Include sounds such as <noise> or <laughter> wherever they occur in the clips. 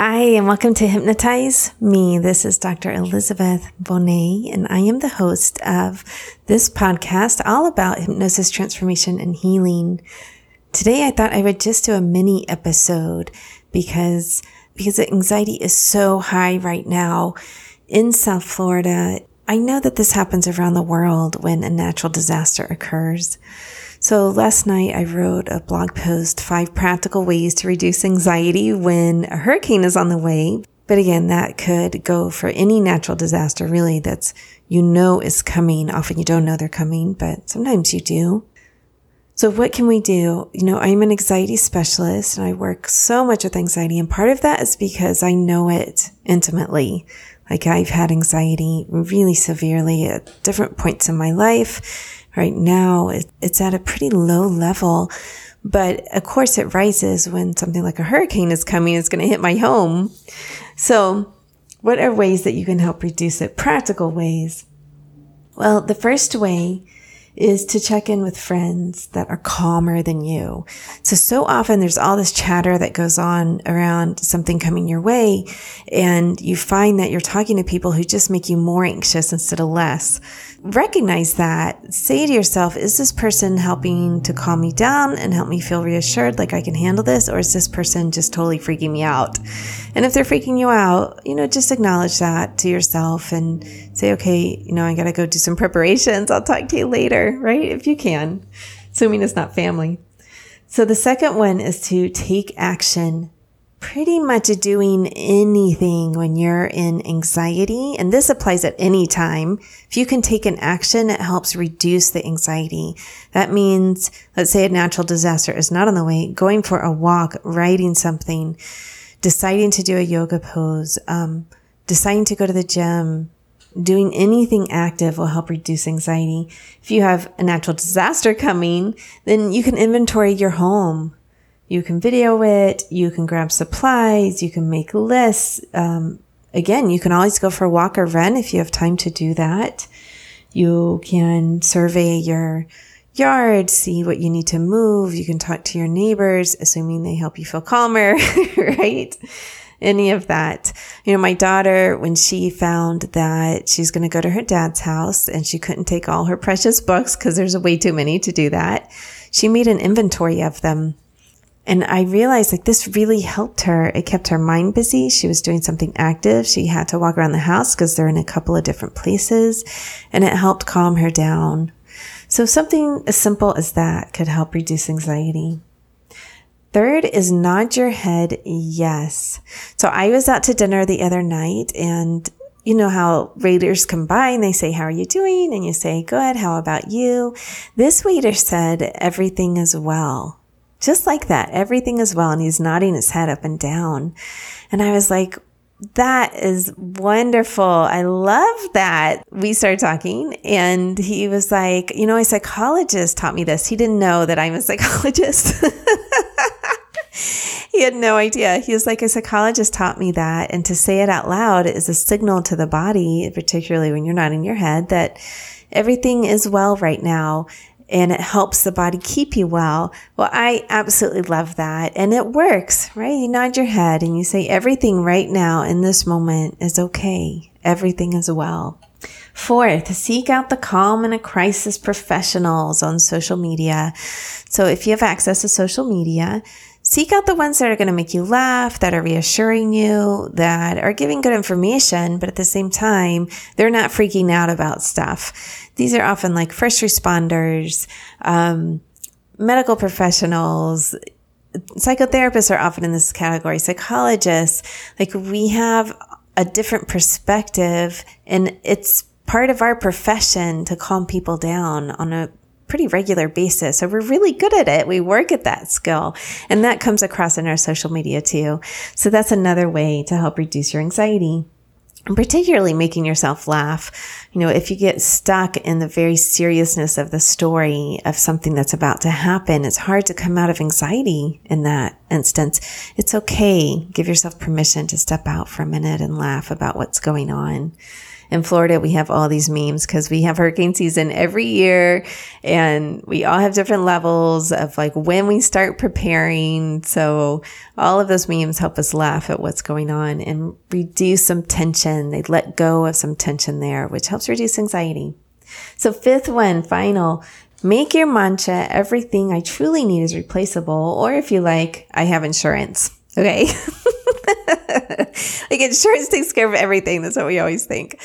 Hi, and welcome to Hypnotize Me. This is Dr. Elizabeth Bonet, and I am the host of this podcast all about hypnosis, transformation, and healing. Today, I thought I would just do a mini episode because, because anxiety is so high right now in South Florida. I know that this happens around the world when a natural disaster occurs. So last night I wrote a blog post, five practical ways to reduce anxiety when a hurricane is on the way. But again, that could go for any natural disaster really that's you know is coming. Often you don't know they're coming, but sometimes you do. So what can we do? You know, I'm an anxiety specialist and I work so much with anxiety. And part of that is because I know it intimately. Like I've had anxiety really severely at different points in my life right now, it's at a pretty low level. But of course, it rises when something like a hurricane is coming, it's going to hit my home. So, what are ways that you can help reduce it? Practical ways. Well, the first way is to check in with friends that are calmer than you. So, so often there's all this chatter that goes on around something coming your way. And you find that you're talking to people who just make you more anxious instead of less. Recognize that. Say to yourself, is this person helping to calm me down and help me feel reassured like I can handle this? Or is this person just totally freaking me out? And if they're freaking you out, you know, just acknowledge that to yourself and say, okay, you know, I got to go do some preparations. I'll talk to you later right? If you can, assuming it's not family. So the second one is to take action pretty much doing anything when you're in anxiety. And this applies at any time. If you can take an action, it helps reduce the anxiety. That means, let's say a natural disaster is not on the way, going for a walk, writing something, deciding to do a yoga pose, um, deciding to go to the gym, doing anything active will help reduce anxiety. If you have a natural disaster coming, then you can inventory your home. You can video it. You can grab supplies. You can make lists. Um, again, you can always go for a walk or run if you have time to do that. You can survey your yard, see what you need to move. You can talk to your neighbors, assuming they help you feel calmer, <laughs> right? Any of that. You know, my daughter, when she found that she's going to go to her dad's house and she couldn't take all her precious books because there's way too many to do that, she made an inventory of them. And I realized like this really helped her. It kept her mind busy. She was doing something active. She had to walk around the house because they're in a couple of different places and it helped calm her down. So something as simple as that could help reduce anxiety. Third is nod your head yes. So I was out to dinner the other night and you know how waiters and they say, how are you doing? And you say, good. How about you? This waiter said, everything is well. Just like that. Everything is well. And he's nodding his head up and down. And I was like, that is wonderful. I love that. We started talking and he was like, you know, a psychologist taught me this. He didn't know that I'm a <laughs> psychologist. <laughs> he had no idea. He was like, a psychologist taught me that. And to say it out loud is a signal to the body, particularly when you're not in your head, that everything is well right now and it helps the body keep you well. Well, I absolutely love that. And it works, right? You nod your head and you say, everything right now in this moment is okay. Everything is well. Fourth, seek out the calm in a crisis professionals on social media. So if you have access to social media, seek out the ones that are going to make you laugh, that are reassuring you, that are giving good information, but at the same time, they're not freaking out about stuff. These are often like first responders, um, medical professionals, psychotherapists are often in this category, psychologists. Like we have a different perspective and it's part of our profession to calm people down on a pretty regular basis. So we're really good at it. We work at that skill and that comes across in our social media too. So that's another way to help reduce your anxiety. And particularly making yourself laugh. You know, if you get stuck in the very seriousness of the story of something that's about to happen, it's hard to come out of anxiety in that instance. It's okay. Give yourself permission to step out for a minute and laugh about what's going on. In Florida, we have all these memes because we have hurricane season every year and we all have different levels of like when we start preparing. So all of those memes help us laugh at what's going on and reduce some tension. They let go of some tension there, which helps reduce anxiety. So fifth one, final, make your mantra, everything I truly need is replaceable. Or if you like, I have insurance. Okay. <laughs> <laughs> like insurance takes care of everything. That's what we always think.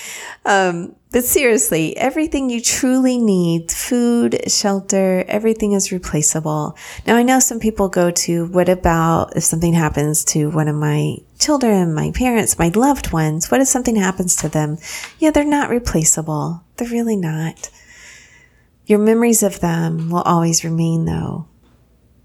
Um, but seriously, everything you truly need, food, shelter, everything is replaceable. Now, I know some people go to, what about if something happens to one of my children, my parents, my loved ones? What if something happens to them? Yeah, they're not replaceable. They're really not. Your memories of them will always remain though.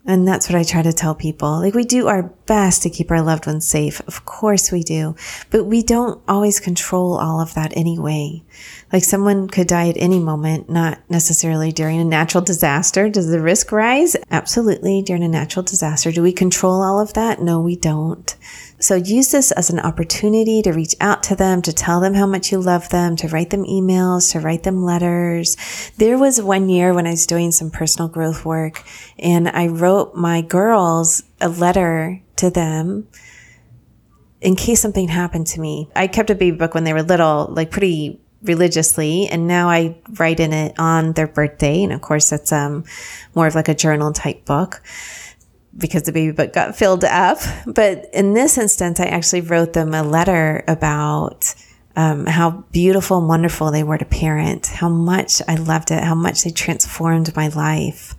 And that's what I try to tell people. Like we do our best to keep our loved ones safe. Of course we do, but we don't always control all of that anyway. Like someone could die at any moment, not necessarily during a natural disaster. Does the risk rise? Absolutely. During a natural disaster. Do we control all of that? No, we don't. So use this as an opportunity to reach out to them, to tell them how much you love them, to write them emails, to write them letters. There was one year when I was doing some personal growth work and I wrote my girls a letter to them in case something happened to me. I kept a baby book when they were little, like pretty religiously and now I write in it on their birthday and of course that's um more of like a journal type book because the baby book got filled up. But in this instance, I actually wrote them a letter about um, how beautiful and wonderful they were to parent, how much I loved it, how much they transformed my life,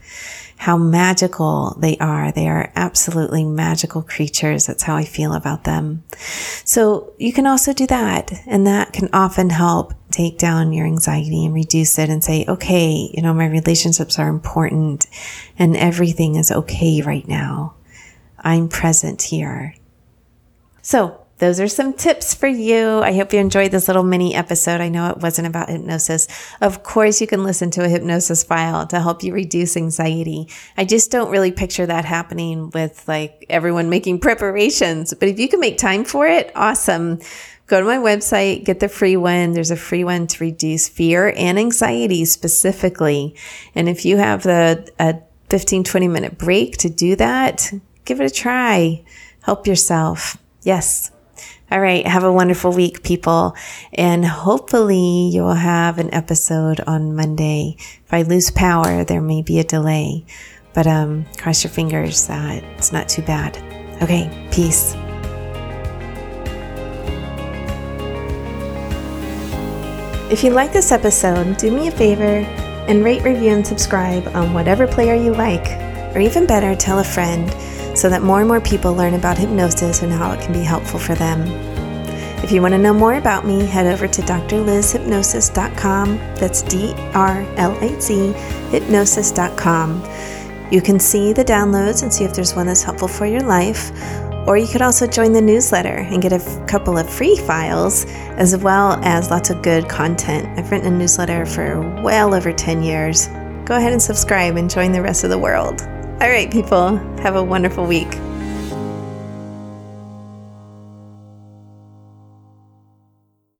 how magical they are. They are absolutely magical creatures. That's how I feel about them. So you can also do that. And that can often help take down your anxiety and reduce it and say, okay, you know, my relationships are important and everything is okay right now. I'm present here. So those are some tips for you. I hope you enjoyed this little mini episode. I know it wasn't about hypnosis. Of course, you can listen to a hypnosis file to help you reduce anxiety. I just don't really picture that happening with like everyone making preparations. But if you can make time for it, awesome. Go to my website, get the free one. There's a free one to reduce fear and anxiety specifically. And if you have the a 15, 20 minute break to do that, give it a try. Help yourself. Yes. All right. Have a wonderful week, people. And hopefully you'll have an episode on Monday. If I lose power, there may be a delay, but, um, cross your fingers that it's not too bad. Okay. Peace. If you like this episode, do me a favor and rate, review, and subscribe on whatever player you like, or even better, tell a friend so that more and more people learn about hypnosis and how it can be helpful for them. If you want to know more about me, head over to drlizhypnosis.com. That's D R L I Z hypnosis.com. You can see the downloads and see if there's one that's helpful for your life. Or you could also join the newsletter and get a f- couple of free files as well as lots of good content. I've written a newsletter for well over 10 years. Go ahead and subscribe and join the rest of the world. All right, people, have a wonderful week.